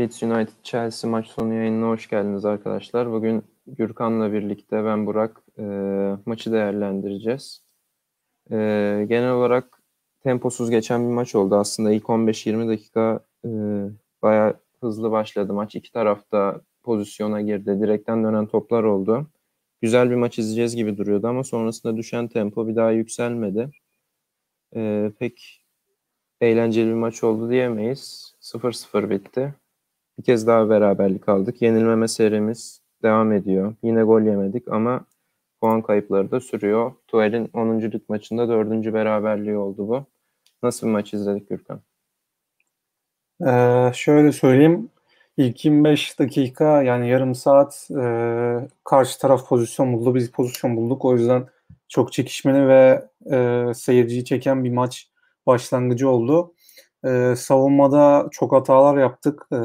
Leeds United Chelsea maç sonu yayınına hoş geldiniz arkadaşlar. Bugün Gürkan'la birlikte ben Burak e, maçı değerlendireceğiz. E, genel olarak temposuz geçen bir maç oldu. Aslında ilk 15-20 dakika e, bayağı hızlı başladı maç. İki tarafta pozisyona girdi. Direkten dönen toplar oldu. Güzel bir maç izleyeceğiz gibi duruyordu ama sonrasında düşen tempo bir daha yükselmedi. E, pek eğlenceli bir maç oldu diyemeyiz. 0-0 bitti. Bir kez daha beraberlik aldık. Yenilmeme serimiz devam ediyor. Yine gol yemedik ama puan kayıpları da sürüyor. Tuel'in 10. lig maçında 4. beraberliği oldu bu. Nasıl bir maç izledik Gürkan? Ee, şöyle söyleyeyim. İlk 25 dakika yani yarım saat e, karşı taraf pozisyon buldu. Biz pozisyon bulduk. O yüzden çok çekişmeli ve e, seyirciyi çeken bir maç başlangıcı oldu. E, savunmada çok hatalar yaptık. E,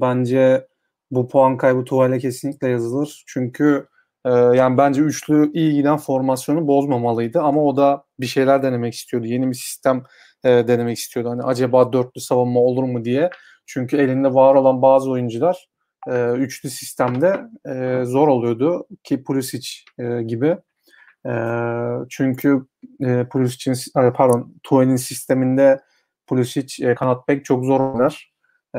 bence bu puan kaybı tuvale kesinlikle yazılır. Çünkü e, yani bence üçlü iyi giden formasyonu bozmamalıydı ama o da bir şeyler denemek istiyordu. Yeni bir sistem e, denemek istiyordu. Hani acaba dörtlü savunma olur mu diye. Çünkü elinde var olan bazı oyuncular e, üçlü sistemde e, zor oluyordu ki Pulisic e, gibi. E, çünkü e, Pulisic'in pardon Tuel'in sisteminde Pulisic e, kanat bek çok zor oynar. E,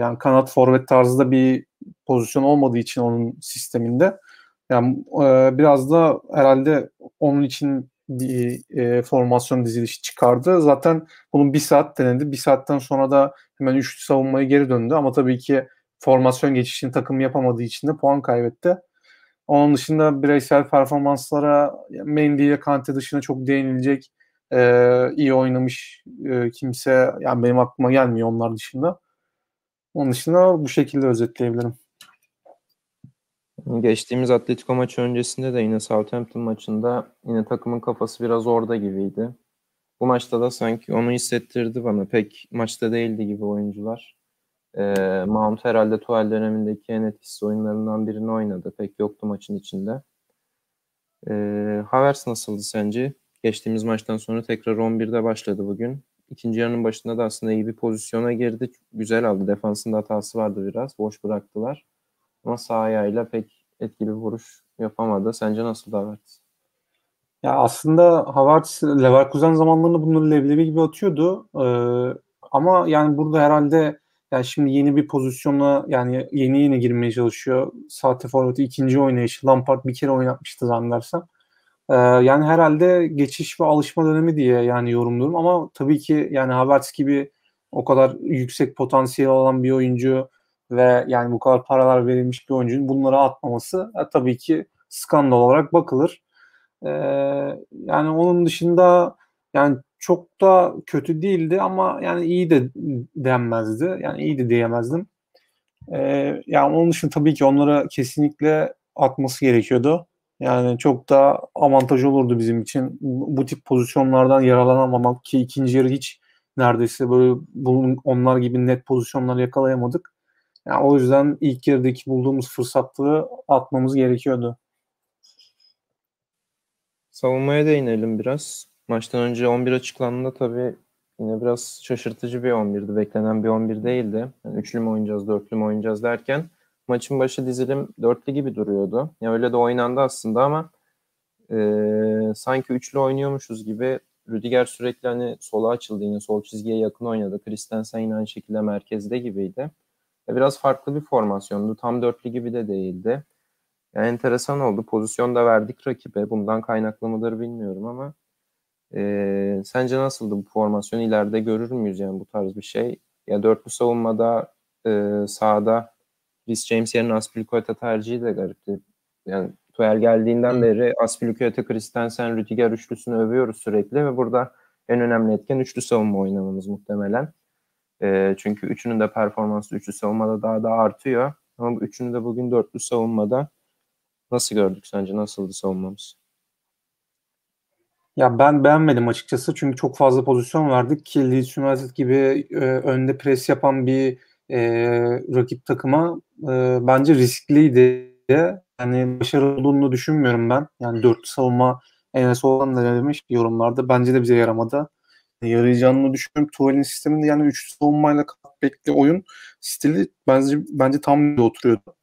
yani kanat forvet tarzında bir pozisyon olmadığı için onun sisteminde yani e, biraz da herhalde onun için e, formasyon dizilişi çıkardı. Zaten bunun bir saat denedi. Bir saatten sonra da hemen üçlü savunmaya geri döndü. Ama tabii ki formasyon geçişini takım yapamadığı için de puan kaybetti. Onun dışında bireysel performanslara Mendy ile Kante dışında çok değinilecek e, iyi oynamış e, kimse yani benim aklıma gelmiyor onlar dışında. Onun dışında bu şekilde özetleyebilirim. Geçtiğimiz Atletico maçı öncesinde de yine Southampton maçında yine takımın kafası biraz orada gibiydi. Bu maçta da sanki onu hissettirdi bana. Pek maçta değildi gibi oyuncular. E, Mount herhalde Tuval dönemindeki en etkisiz oyunlarından birini oynadı. Pek yoktu maçın içinde. E, Havertz nasıldı sence? Geçtiğimiz maçtan sonra tekrar 11'de başladı bugün. İkinci yarının başında da aslında iyi bir pozisyona girdi. Güzel aldı. Defansında hatası vardı biraz. Boş bıraktılar. Ama sağ ayağıyla pek etkili bir vuruş yapamadı. Sence nasıl Havertz? Ya aslında Havertz Leverkusen zamanlarında bunları leblebi gibi atıyordu. Ee, ama yani burada herhalde yani şimdi yeni bir pozisyona yani yeni yeni girmeye çalışıyor. Sahte forveti ikinci oynayışı. Lampard bir kere oynatmıştı zannedersem. Yani herhalde geçiş ve alışma dönemi diye yani yorumluyorum ama tabii ki yani Havertz gibi o kadar yüksek potansiyel olan bir oyuncu ve yani bu kadar paralar verilmiş bir oyuncunun bunları atmaması e, tabii ki skandal olarak bakılır. Ee, yani onun dışında yani çok da kötü değildi ama yani iyi de denmezdi. Yani iyi de diyemezdim. Ee, yani onun dışında tabii ki onlara kesinlikle atması gerekiyordu. Yani çok da avantaj olurdu bizim için. Bu tip pozisyonlardan yararlanamamak ki ikinci yarı hiç neredeyse böyle bunun, onlar gibi net pozisyonlar yakalayamadık. Yani o yüzden ilk yarıdaki bulduğumuz fırsatları atmamız gerekiyordu. Savunmaya değinelim biraz. Maçtan önce 11 açıklandığında tabii yine biraz şaşırtıcı bir 11'di. Beklenen bir 11 değildi. Yani üçlü mü oynayacağız, dörtlü mü oynayacağız derken maçın başı dizilim dörtlü gibi duruyordu. Ya öyle de oynandı aslında ama e, sanki üçlü oynuyormuşuz gibi Rüdiger sürekli hani sola açıldı yine sol çizgiye yakın oynadı. Christensen yine aynı şekilde merkezde gibiydi. Ya biraz farklı bir formasyondu. Tam dörtlü gibi de değildi. Yani enteresan oldu. Pozisyon da verdik rakibe. Bundan kaynaklı mıdır bilmiyorum ama e, sence nasıldı bu formasyon? İleride görür müyüz yani bu tarz bir şey? Ya dörtlü savunmada e, sağda Rhys James yerine Aspilicueta tercihi de garipti. Yani Tuchel geldiğinden Hı. beri Aspilicueta, Christensen, Rüdiger üçlüsünü övüyoruz sürekli ve burada en önemli etken üçlü savunma oynamamız muhtemelen. E, çünkü üçünün de performansı üçlü savunmada daha da artıyor. Ama üçünü de bugün dörtlü savunmada nasıl gördük sence? Nasıldı savunmamız? Ya ben beğenmedim açıkçası çünkü çok fazla pozisyon verdik ki Leeds United gibi e, önde pres yapan bir e, rakip takıma e, bence riskliydi. Yani başarılı olduğunu düşünmüyorum ben. Yani dört savunma Enes olan da demiş yorumlarda. Bence de bize yaramadı. Yarayacağını düşünüyorum. Tuvalin sisteminde yani üçlü savunmayla bekli oyun stili bence bence tam da oturuyordu.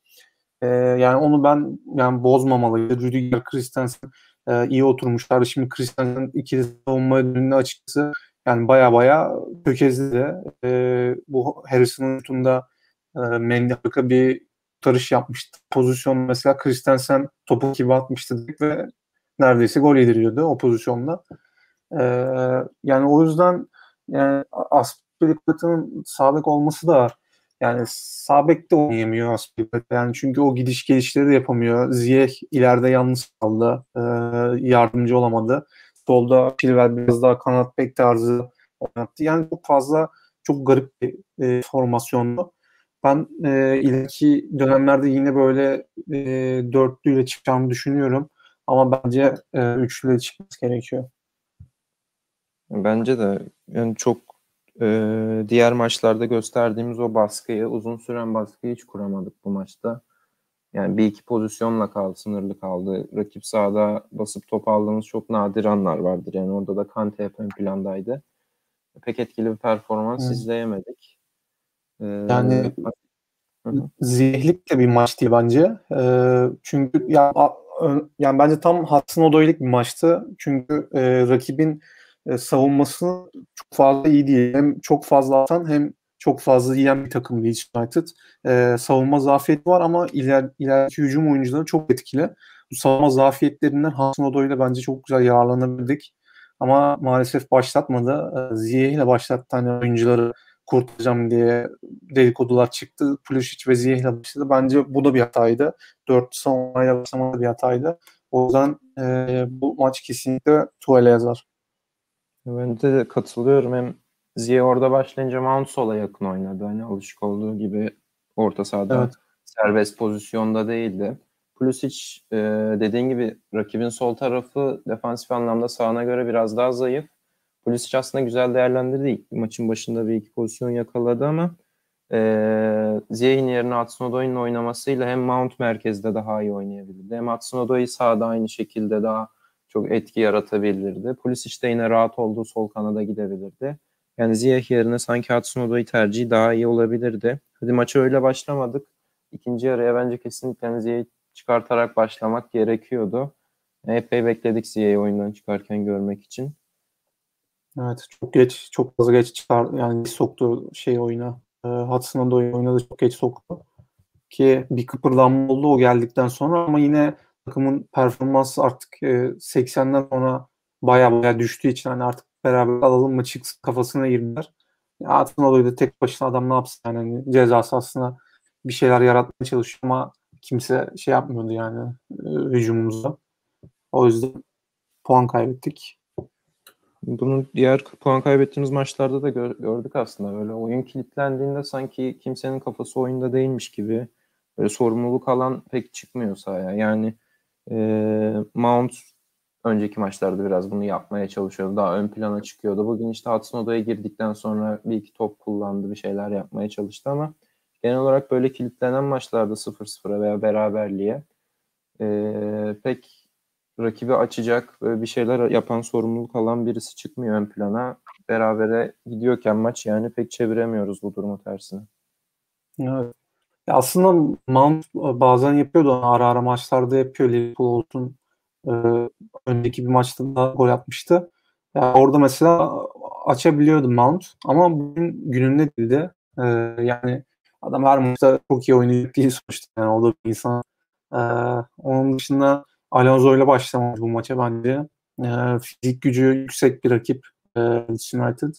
E, yani onu ben yani bozmamalıydı. Rüdiger Christensen e, iyi oturmuşlardı. Şimdi Christensen ikili savunma önünde açıkçası yani baya baya tökezledi. E, bu Harrison'ın tutunda e, Mendy harika bir kurtarış yapmıştı. Pozisyon mesela Christensen topu gibi atmıştı ve neredeyse gol yediriyordu o pozisyonda. E, yani o yüzden yani Aspilicueta'nın sabek olması da yani sabek de oynayamıyor Aspilicueta. Yani çünkü o gidiş gelişleri de yapamıyor. Ziyech ileride yalnız kaldı. E, yardımcı olamadı. Solda Chilwell biraz daha kanat bek tarzı oynattı. Yani çok fazla çok garip bir e, formasyondu. Ben e, ileriki dönemlerde yine böyle e, dörtlüyle çıkacağımı düşünüyorum. Ama bence e, üçlüyle çıkması gerekiyor. Bence de yani çok e, diğer maçlarda gösterdiğimiz o baskıyı, uzun süren baskıyı hiç kuramadık bu maçta. Yani bir iki pozisyonla kaldı, sınırlı kaldı. Rakip sahada basıp top aldığımız çok nadir anlar vardır. Yani orada da Kante hep ön plandaydı. Pek etkili bir performans evet. izleyemedik. Ee, yani zihlik de bir maç değil bence. Ee, çünkü ya, yani bence tam Hudson Odoy'lik bir maçtı. Çünkü e, rakibin e, savunması çok fazla iyi değil. Hem çok fazla atan hem çok fazla yiyen bir takım Leeds United. E, savunma zafiyeti var ama iler, ileriki hücum oyuncuları çok etkili. Bu savunma zafiyetlerinden Hasan Odo ile bence çok güzel yararlanabildik. Ama maalesef başlatmadı. E, Ziye ile başlattı hani oyuncuları kurtaracağım diye dedikodular çıktı. Pulisic ve Ziye ile başladı. Bence bu da bir hataydı. 4 savunmayla başlamadı bir hataydı. O yüzden e, bu maç kesinlikle tuvale yazar. Ben de katılıyorum. Hem Ziye orada başlayınca Mount sola yakın oynadı. Hani alışık olduğu gibi orta sahada evet. serbest pozisyonda değildi. Pulisic e, dediğin gibi rakibin sol tarafı defansif anlamda sağına göre biraz daha zayıf. Pulisic aslında güzel değerlendirdi. Maçın başında bir iki pozisyon yakaladı ama e, Ziye'nin yerine Hudson oynamasıyla hem Mount merkezde daha iyi oynayabilirdi. Hem Hudson sağda aynı şekilde daha çok etki yaratabilirdi. Pulisic de yine rahat olduğu sol kanada gidebilirdi. Yani Ziyech yerine sanki Hudson tercihi daha iyi olabilirdi. Hadi maça öyle başlamadık. İkinci yarıya bence kesinlikle yani Ziyech'i çıkartarak başlamak gerekiyordu. Epey bekledik Ziyech'i oyundan çıkarken görmek için. Evet çok geç, çok fazla geç çıkar yani soktu şey oyuna. E, Hudson'a da oynadı çok geç soktu. Ki bir kıpırdanma oldu o geldikten sonra ama yine takımın performansı artık e, 80'den sonra baya baya düştüğü için hani artık beraber alalım mı çıksın kafasına girdiler. Ya Atın da tek başına adam ne yapsın yani hani cezası aslında bir şeyler yaratmaya çalışıyor ama kimse şey yapmıyordu yani e. O yüzden puan kaybettik. Bunu diğer puan kaybettiğimiz maçlarda da gördük aslında. Böyle oyun kilitlendiğinde sanki kimsenin kafası oyunda değilmiş gibi böyle sorumluluk alan pek çıkmıyor sahaya. Yani e, Mount önceki maçlarda biraz bunu yapmaya çalışıyordu. Daha ön plana çıkıyordu. Bugün işte Hudson odaya girdikten sonra bir iki top kullandı, bir şeyler yapmaya çalıştı ama genel olarak böyle kilitlenen maçlarda 0-0'a veya beraberliğe e, pek rakibi açacak böyle bir şeyler yapan sorumluluk alan birisi çıkmıyor ön plana. Berabere gidiyorken maç yani pek çeviremiyoruz bu durumu tersine. Evet. Aslında Mount bazen yapıyordu ara ara maçlarda yapıyor Liverpool olsun e, önceki bir maçta da gol atmıştı. Yani orada mesela açabiliyordu Mount ama bugün gününde değildi. E, yani adam her maçta çok iyi oynayacak değil sonuçta. Yani o da bir insan. E, onun dışında Alonso ile başlamadı bu maça bence. E, fizik gücü yüksek bir rakip e, United.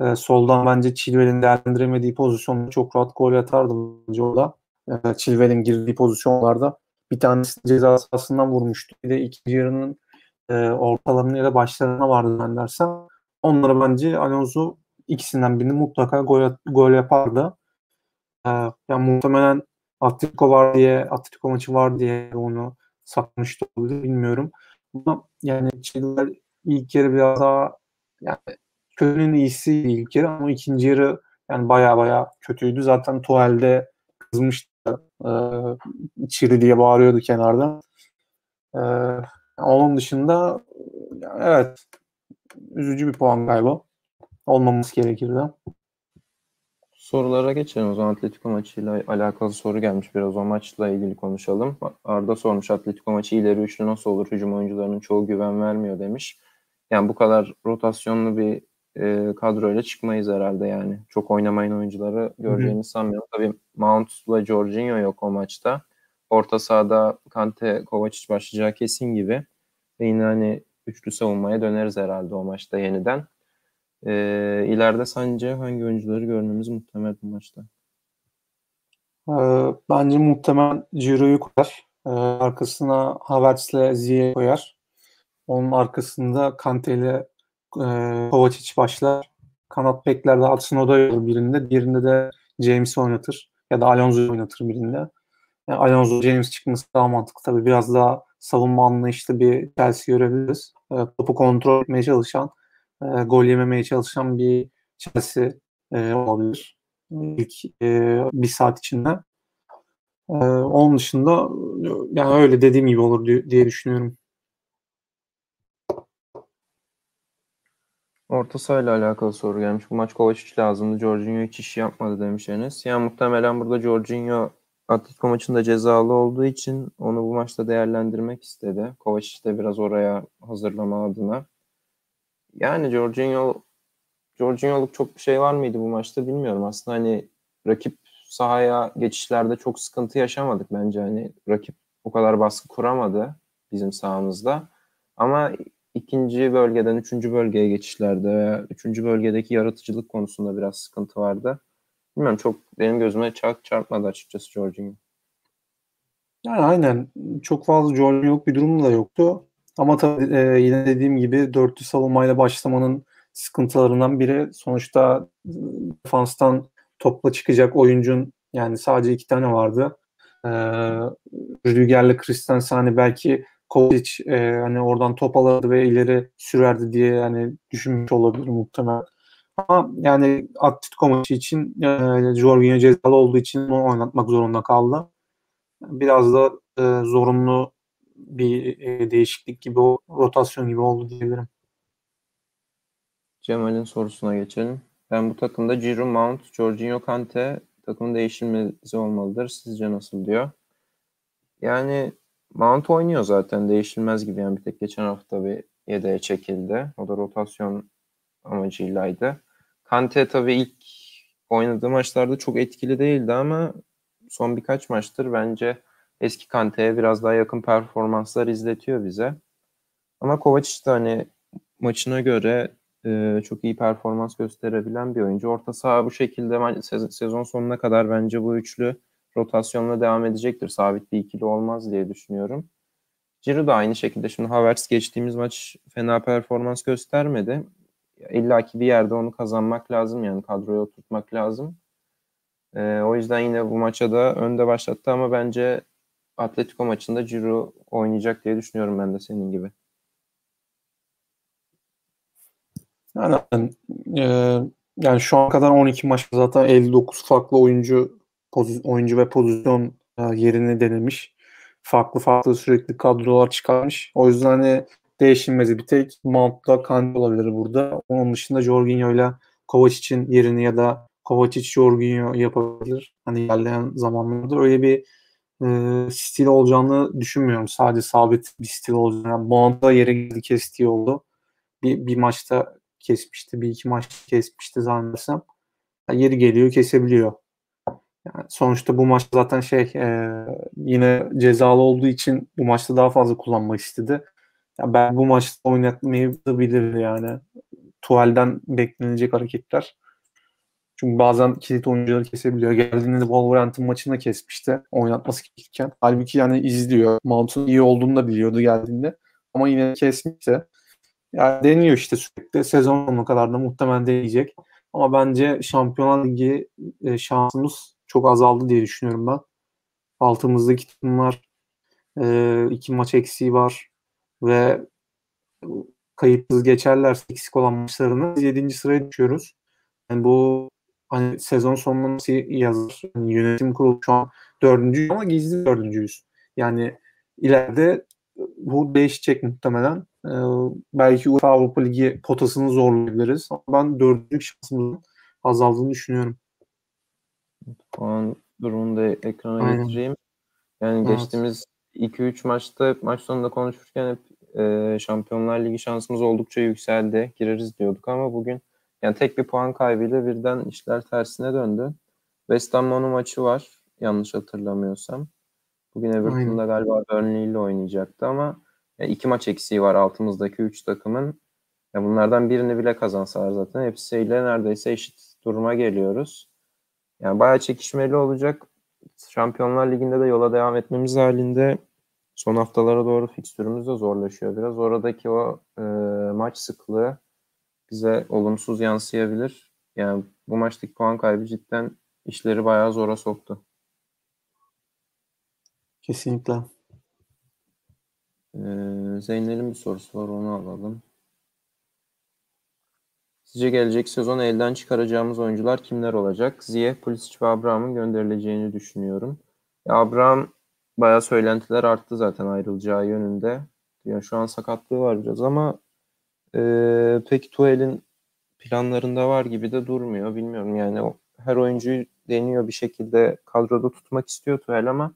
E, soldan bence Chilwell'in değerlendiremediği pozisyonda çok rahat gol atardı bence orada. E, Chilwell'in girdiği pozisyonlarda bir tanesi ceza sahasından vurmuştu. Bir de ikinci yarının e, ortalarına ya da başlarına vardı ben dersem. Onlara bence Alonso ikisinden birini mutlaka gol, gol yapardı. E, yani muhtemelen Atletico var diye, Atletico maçı var diye onu saklamıştı olabilir bilmiyorum. Ama yani Chilwell ilk yarı biraz daha yani kötünün iyisi ilk yarı ama ikinci yarı yani baya baya kötüydü. Zaten Tuhel'de kızmıştı e, Çiri diye bağırıyordu kenarda. E, onun dışında evet üzücü bir puan kaybı. Olmaması gerekirdi. Sorulara geçelim o zaman Atletico maçıyla alakalı soru gelmiş biraz o maçla ilgili konuşalım. Arda sormuş Atletico maçı ileri üçlü nasıl olur? Hücum oyuncularının çoğu güven vermiyor demiş. Yani bu kadar rotasyonlu bir e, kadroyla çıkmayız herhalde yani. Çok oynamayan oyuncuları göreceğimizi Hı-hı. sanmıyorum. Tabii Mount ve Jorginho yok o maçta. Orta sahada Kante, Kovacic başlayacağı kesin gibi. Ve yine hani üçlü savunmaya döneriz herhalde o maçta yeniden. E, ileride sence hangi oyuncuları görmemiz muhtemel bu maçta? Ee, bence muhtemel Ciro'yu koyar. Ee, arkasına Havertz'le Ziye koyar. Onun arkasında Kante ile e, Kovacic başlar. Kanat beklerde Hudson Odoi olur birinde. Diğerinde de James oynatır. Ya da Alonso oynatır birinde. Yani Alonso James çıkması daha mantıklı tabii. Biraz daha savunma anlayışlı bir Chelsea görebiliriz. E, topu kontrol etmeye çalışan, e, gol yememeye çalışan bir Chelsea e, olabilir. İlk e, bir saat içinde. E, onun dışında yani öyle dediğim gibi olur diye düşünüyorum. Orta sahayla alakalı soru gelmiş. Bu maç Kovacic lazımdı. Jorginho hiç iş yapmadı demiş Enes. Yani muhtemelen burada Jorginho Atletico maçında cezalı olduğu için onu bu maçta değerlendirmek istedi. Kovacic de biraz oraya hazırlama adına. Yani Jorginho Jorginho'luk çok bir şey var mıydı bu maçta bilmiyorum. Aslında hani rakip sahaya geçişlerde çok sıkıntı yaşamadık bence. Hani rakip o kadar baskı kuramadı bizim sahamızda. Ama ikinci bölgeden üçüncü bölgeye geçişlerde veya üçüncü bölgedeki yaratıcılık konusunda biraz sıkıntı vardı. Bilmiyorum çok benim gözüme çarp, çarpmadı açıkçası Jorginho. Yani aynen. Çok fazla Jorginho yok bir durum da yoktu. Ama tabii e, yine dediğim gibi dörtlü savunmayla başlamanın sıkıntılarından biri sonuçta defanstan topla çıkacak oyuncun yani sadece iki tane vardı. Ee, Rüdiger'le Christensen hani belki Kovacic e, hani oradan top alırdı ve ileri sürerdi diye yani düşünmüş olabilir muhtemelen. Ama yani Atletico maçı için e, Jorginho cezalı olduğu için onu oynatmak zorunda kaldı. Biraz da e, zorunlu bir e, değişiklik gibi, rotasyon gibi oldu diyebilirim. Cemal'in sorusuna geçelim. Ben bu takımda Giroud, Mount, Jorginho, Kante takımın değişilmesi olmalıdır. Sizce nasıl diyor? Yani Mount oynuyor zaten değişilmez gibi yani bir tek geçen hafta bir yedeğe çekildi. O da rotasyon amacıylaydı. Kante tabii ilk oynadığı maçlarda çok etkili değildi ama son birkaç maçtır bence eski Kante'ye biraz daha yakın performanslar izletiyor bize. Ama Kovacic de hani maçına göre e, çok iyi performans gösterebilen bir oyuncu. Orta saha bu şekilde sezon sonuna kadar bence bu üçlü rotasyonla devam edecektir. Sabit bir ikili olmaz diye düşünüyorum. Ciro da aynı şekilde. Şimdi Havertz geçtiğimiz maç fena performans göstermedi. İlla ki bir yerde onu kazanmak lazım yani kadroya oturtmak lazım. Ee, o yüzden yine bu maça da önde başlattı ama bence Atletico maçında Ciro oynayacak diye düşünüyorum ben de senin gibi. Yani, e, yani şu an kadar 12 maçta zaten 59 farklı oyuncu oyuncu ve pozisyon e, yerini denemiş. Farklı farklı sürekli kadrolar çıkarmış. O yüzden hani değişilmezi bir tek Mount'la Kante olabilir burada. Onun dışında Jorginho ile Kovacic'in yerini ya da Kovacic Jorginho yapabilir. Hani ilerleyen zamanlarda öyle bir e, stil olacağını düşünmüyorum. Sadece sabit bir stil olacağını. Yani Mount'a yere girdi kestiği oldu. Bir, bir maçta kesmişti. Bir iki maç kesmişti zannedersem. Yani yeri geliyor kesebiliyor. Yani sonuçta bu maç zaten şey e, yine cezalı olduğu için bu maçta daha fazla kullanmak istedi. Yani ben bu maçta oynatmayı da bilir yani. Tuvalden beklenecek hareketler. Çünkü bazen kilit oyuncuları kesebiliyor. Geldiğinde de Wolverhampton maçında kesmişti oynatması gerekirken. Halbuki yani izliyor. Mount'un iyi olduğunu da biliyordu geldiğinde. Ama yine kesmişti. Yani deniyor işte sürekli. Sezon sonuna kadar da muhtemelen deneyecek. Ama bence Şampiyonlar Ligi e, şansımız çok azaldı diye düşünüyorum ben. Altımızdaki takımlar e, iki maç eksiği var ve kayıpsız geçerler eksik olan maçlarını 7. sıraya düşüyoruz. Yani bu hani sezon sonunda nasıl yazar? Yani yönetim kurulu şu an dördüncü ama gizli dördüncüyüz. Yani ileride bu değişecek muhtemelen. Ee, belki UEFA Avrupa Ligi potasını zorlayabiliriz. Ama ben dördüncülük şansımızın azaldığını düşünüyorum. Puan durumunu da ekrana Aynen. getireyim. Yani evet. geçtiğimiz 2-3 maçta maç sonunda konuşurken hep e, Şampiyonlar Ligi şansımız oldukça yükseldi. Gireriz diyorduk ama bugün yani tek bir puan kaybıyla birden işler tersine döndü. West Ham maçı var yanlış hatırlamıyorsam. Bugün Everton'da galiba Burnley ile oynayacaktı ama yani iki maç eksiği var altımızdaki üç takımın. Ya bunlardan birini bile kazansalar zaten hepsiyle neredeyse eşit duruma geliyoruz. Yani bayağı çekişmeli olacak. Şampiyonlar Ligi'nde de yola devam etmemiz halinde son haftalara doğru fikstürümüz de zorlaşıyor biraz. Oradaki o e, maç sıklığı bize olumsuz yansıyabilir. Yani bu maçtaki puan kaybı cidden işleri bayağı zora soktu. Kesinlikle. Ee, Zeynel'in bir sorusu var onu alalım. Sizce gelecek sezon elden çıkaracağımız oyuncular kimler olacak? Ziye, Pulisic ve Abraham'ın gönderileceğini düşünüyorum. Ya Abraham bayağı söylentiler arttı zaten ayrılacağı yönünde. Yani şu an sakatlığı var biraz ama e, pek Tuhel'in planlarında var gibi de durmuyor. Bilmiyorum yani o, her oyuncuyu deniyor bir şekilde kadroda tutmak istiyor Tuhel ama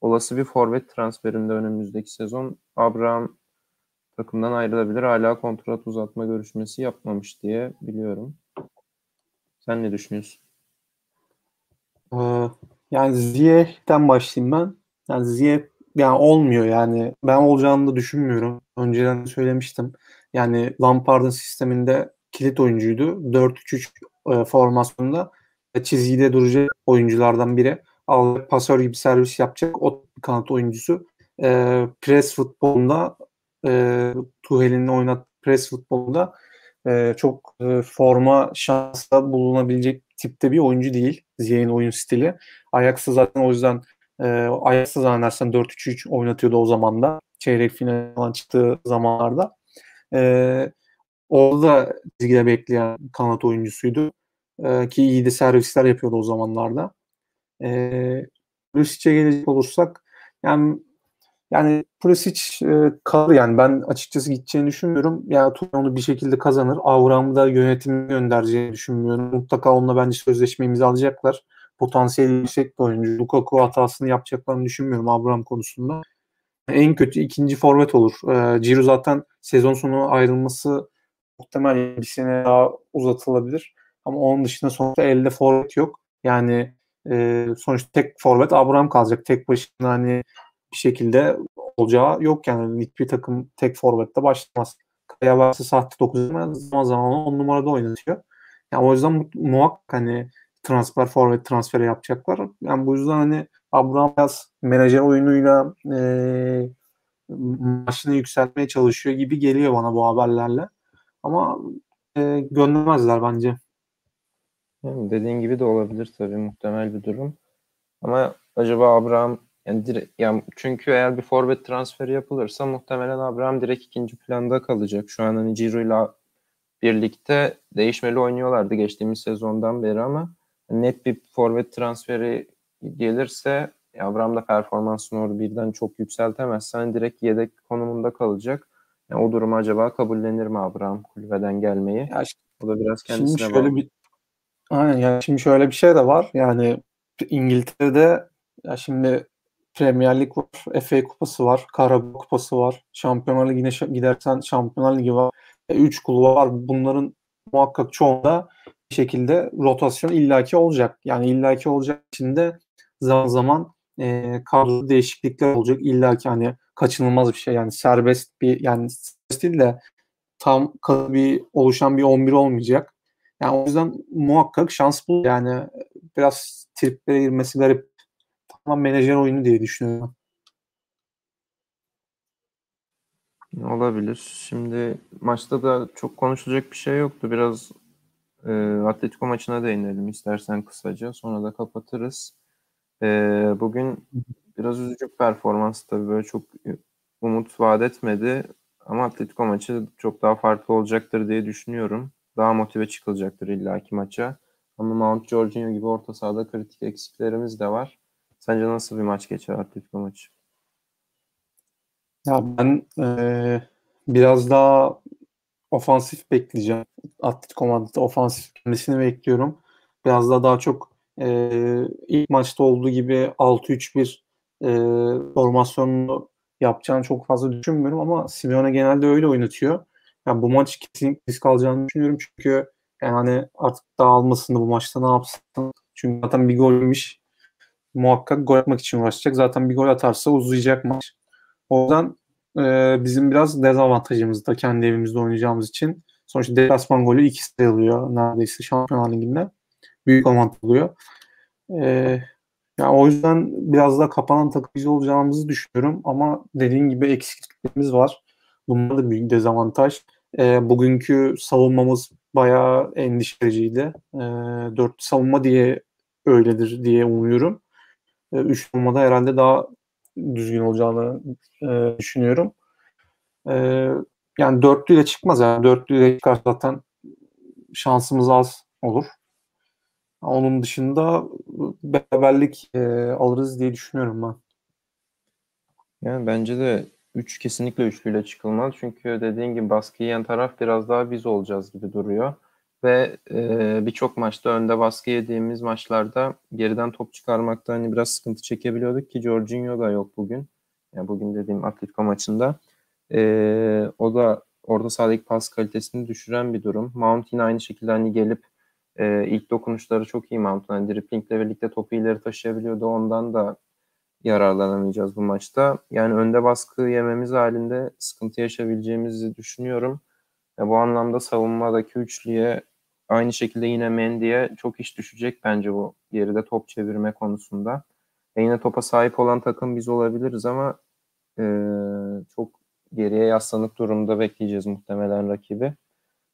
olası bir forvet transferinde önümüzdeki sezon Abraham takımdan ayrılabilir. Hala kontrat uzatma görüşmesi yapmamış diye biliyorum. Sen ne düşünüyorsun? Ee, yani Ziyeh'ten başlayayım ben. Yani Ziyeh yani olmuyor yani. Ben olacağını da düşünmüyorum. Önceden söylemiştim. Yani Lampard'ın sisteminde kilit oyuncuydu. 4-3-3 e, formasyonunda çizgide duracak oyunculardan biri. Al pasör gibi servis yapacak o kanat oyuncusu. E, pres futbolunda e, Tuhel'in oynat pres futbolunda e, çok e, forma şansı bulunabilecek tipte bir oyuncu değil. Ziyeh'in oyun stili. Ajax'ı zaten o yüzden e, Ajax'ı zannedersen 4-3-3 oynatıyordu o zaman da. Çeyrek final çıktığı zamanlarda. E, orada da çizgide bekleyen kanat oyuncusuydu. E, ki iyi de servisler yapıyordu o zamanlarda. E, Lussic'e gelecek olursak yani yani Pulisic e, kalır yani ben açıkçası gideceğini düşünmüyorum. Yani onu bir şekilde kazanır. Avram'ı da yönetimi göndereceğini düşünmüyorum. Mutlaka onunla bence sözleşme imzalayacaklar. Potansiyeli yüksek bir oyuncu. Lukaku hatasını yapacaklarını düşünmüyorum Avram konusunda. En kötü ikinci forvet olur. E, Ciro zaten sezon sonu ayrılması muhtemelen bir sene daha uzatılabilir. Ama onun dışında sonuçta elde forvet yok. Yani e, sonuçta tek forvet Abraham kalacak. Tek başına hani şekilde olacağı yok yani hiçbir takım tek forvette başlamaz. Kaya varsa sahte 9 zaman zaman 10 numarada oynatıyor. Yani o yüzden muhakkak hani transfer forvet transferi yapacaklar. Yani bu yüzden hani Abraham biraz menajer oyunuyla e, maçını yükseltmeye çalışıyor gibi geliyor bana bu haberlerle. Ama e, göndermezler bence. Dediğin gibi de olabilir tabii muhtemel bir durum. Ama acaba Abraham yani, direkt, yani çünkü eğer bir forvet transferi yapılırsa muhtemelen Abraham direkt ikinci planda kalacak. Şu an hani Ciro'yla birlikte değişmeli oynuyorlardı geçtiğimiz sezondan beri ama net bir forvet transferi gelirse Abraham da performansını orada birden çok yükseltemezsen hani direkt yedek konumunda kalacak. Yani o durumu acaba kabullenir mi Abraham kulübeden gelmeyi? Ya da biraz kendisine şimdi şöyle bağlı. bir Aynen yani şimdi şöyle bir şey de var. Yani İngiltere'de ya şimdi Premier Lig var, FA Kupası var, Karabağ Kupası var, Şampiyonlar Ligi'ne gidersen Şampiyonlar Ligi var. E, üç kulu var. Bunların muhakkak çoğunda bir şekilde rotasyon illaki olacak. Yani illaki olacak içinde zaman zaman e, kadro değişiklikler olacak. illaki hani kaçınılmaz bir şey. Yani serbest bir yani serbest değil de tam bir oluşan bir 11 olmayacak. Yani o yüzden muhakkak şans bu. Yani biraz triplere girmesi garip ama menajer oyunu diye düşünüyorum. Olabilir. Şimdi maçta da çok konuşulacak bir şey yoktu. Biraz e, Atletico maçına değinelim istersen kısaca. Sonra da kapatırız. E, bugün biraz üzücü performans tabii. Böyle çok umut vaat etmedi. Ama Atletico maçı çok daha farklı olacaktır diye düşünüyorum. Daha motive çıkılacaktır illaki maça. Ama Mount Jorginho gibi orta sahada kritik eksiklerimiz de var. Sence nasıl bir maç geçer Atletico maçı? Ya ben e, biraz daha ofansif bekleyeceğim. Atletico Madrid'de ofansif gelmesini bekliyorum. Biraz daha daha çok e, ilk maçta olduğu gibi 6-3-1 e, formasyonunu yapacağını çok fazla düşünmüyorum ama Simeone genelde öyle oynatıyor. Yani bu maç kesinlikle risk alacağını düşünüyorum çünkü yani hani artık dağılmasın da bu maçta ne yapsın. Çünkü zaten bir golmüş. Muhakkak gol atmak için uğraşacak. Zaten bir gol atarsa uzayacak maç. O yüzden e, bizim biraz dezavantajımız da kendi evimizde oynayacağımız için. Sonuçta deplasman golü iki sayılıyor neredeyse Şampiyonlar Ligi'nde. Büyük avantaj oluyor. E, yani o yüzden biraz da kapanan takımcı olacağımızı düşünüyorum. Ama dediğin gibi eksikliklerimiz var. Bunlar da büyük dezavantaj. E, bugünkü savunmamız bayağı endişeliciydi. E, dört savunma diye öyledir diye umuyorum. E, üç savunmada herhalde daha düzgün olacağını e, düşünüyorum. E, yani dörtlüyle çıkmaz yani. Dörtlüyle çıkar zaten şansımız az olur. Onun dışında beraberlik e, alırız diye düşünüyorum ben. Yani bence de 3 kesinlikle üçlüyle çıkılmaz. Çünkü dediğin gibi baskı yiyen taraf biraz daha biz olacağız gibi duruyor. Ve e, birçok maçta önde baskı yediğimiz maçlarda geriden top çıkarmakta hani biraz sıkıntı çekebiliyorduk ki Jorginho da yok bugün. Yani bugün dediğim Atletico maçında. E, o da orada sahadaki pas kalitesini düşüren bir durum. Mount yine aynı şekilde hani gelip e, ilk dokunuşları çok iyi Mount'un. Hani driplingle birlikte topu ileri taşıyabiliyordu. Ondan da yararlanamayacağız bu maçta. Yani önde baskı yememiz halinde sıkıntı yaşayabileceğimizi düşünüyorum. Ya bu anlamda savunmadaki üçlüye aynı şekilde yine Mendy'ye çok iş düşecek bence bu geride top çevirme konusunda. E yine topa sahip olan takım biz olabiliriz ama e, çok geriye yaslanık durumda bekleyeceğiz muhtemelen rakibi.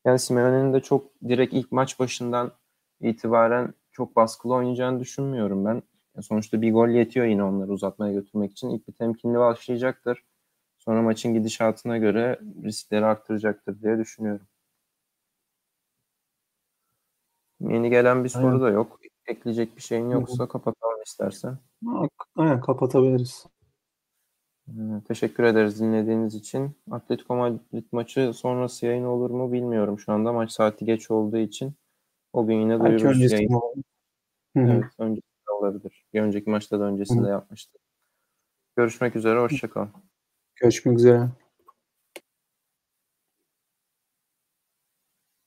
Yani Simeone'nin de çok direkt ilk maç başından itibaren çok baskılı oynayacağını düşünmüyorum ben. Sonuçta bir gol yetiyor yine onları uzatmaya götürmek için. İlk bir temkinli başlayacaktır. Sonra maçın gidişatına göre riskleri arttıracaktır diye düşünüyorum. Yeni gelen bir soru Aynen. da yok. Ekleyecek bir şeyin yoksa Hı-hı. kapatalım istersen. Aynen kapatabiliriz. Ee, teşekkür ederiz dinlediğiniz için. Atletico Madrid maçı sonrası yayın olur mu bilmiyorum şu anda. Maç saati geç olduğu için o gün yine duyururuz yayın. Evet, öncesinde olabilir. Bir önceki maçta da öncesinde Hı. yapmıştık. Görüşmek üzere, hoşçakalın. Görüşmek üzere.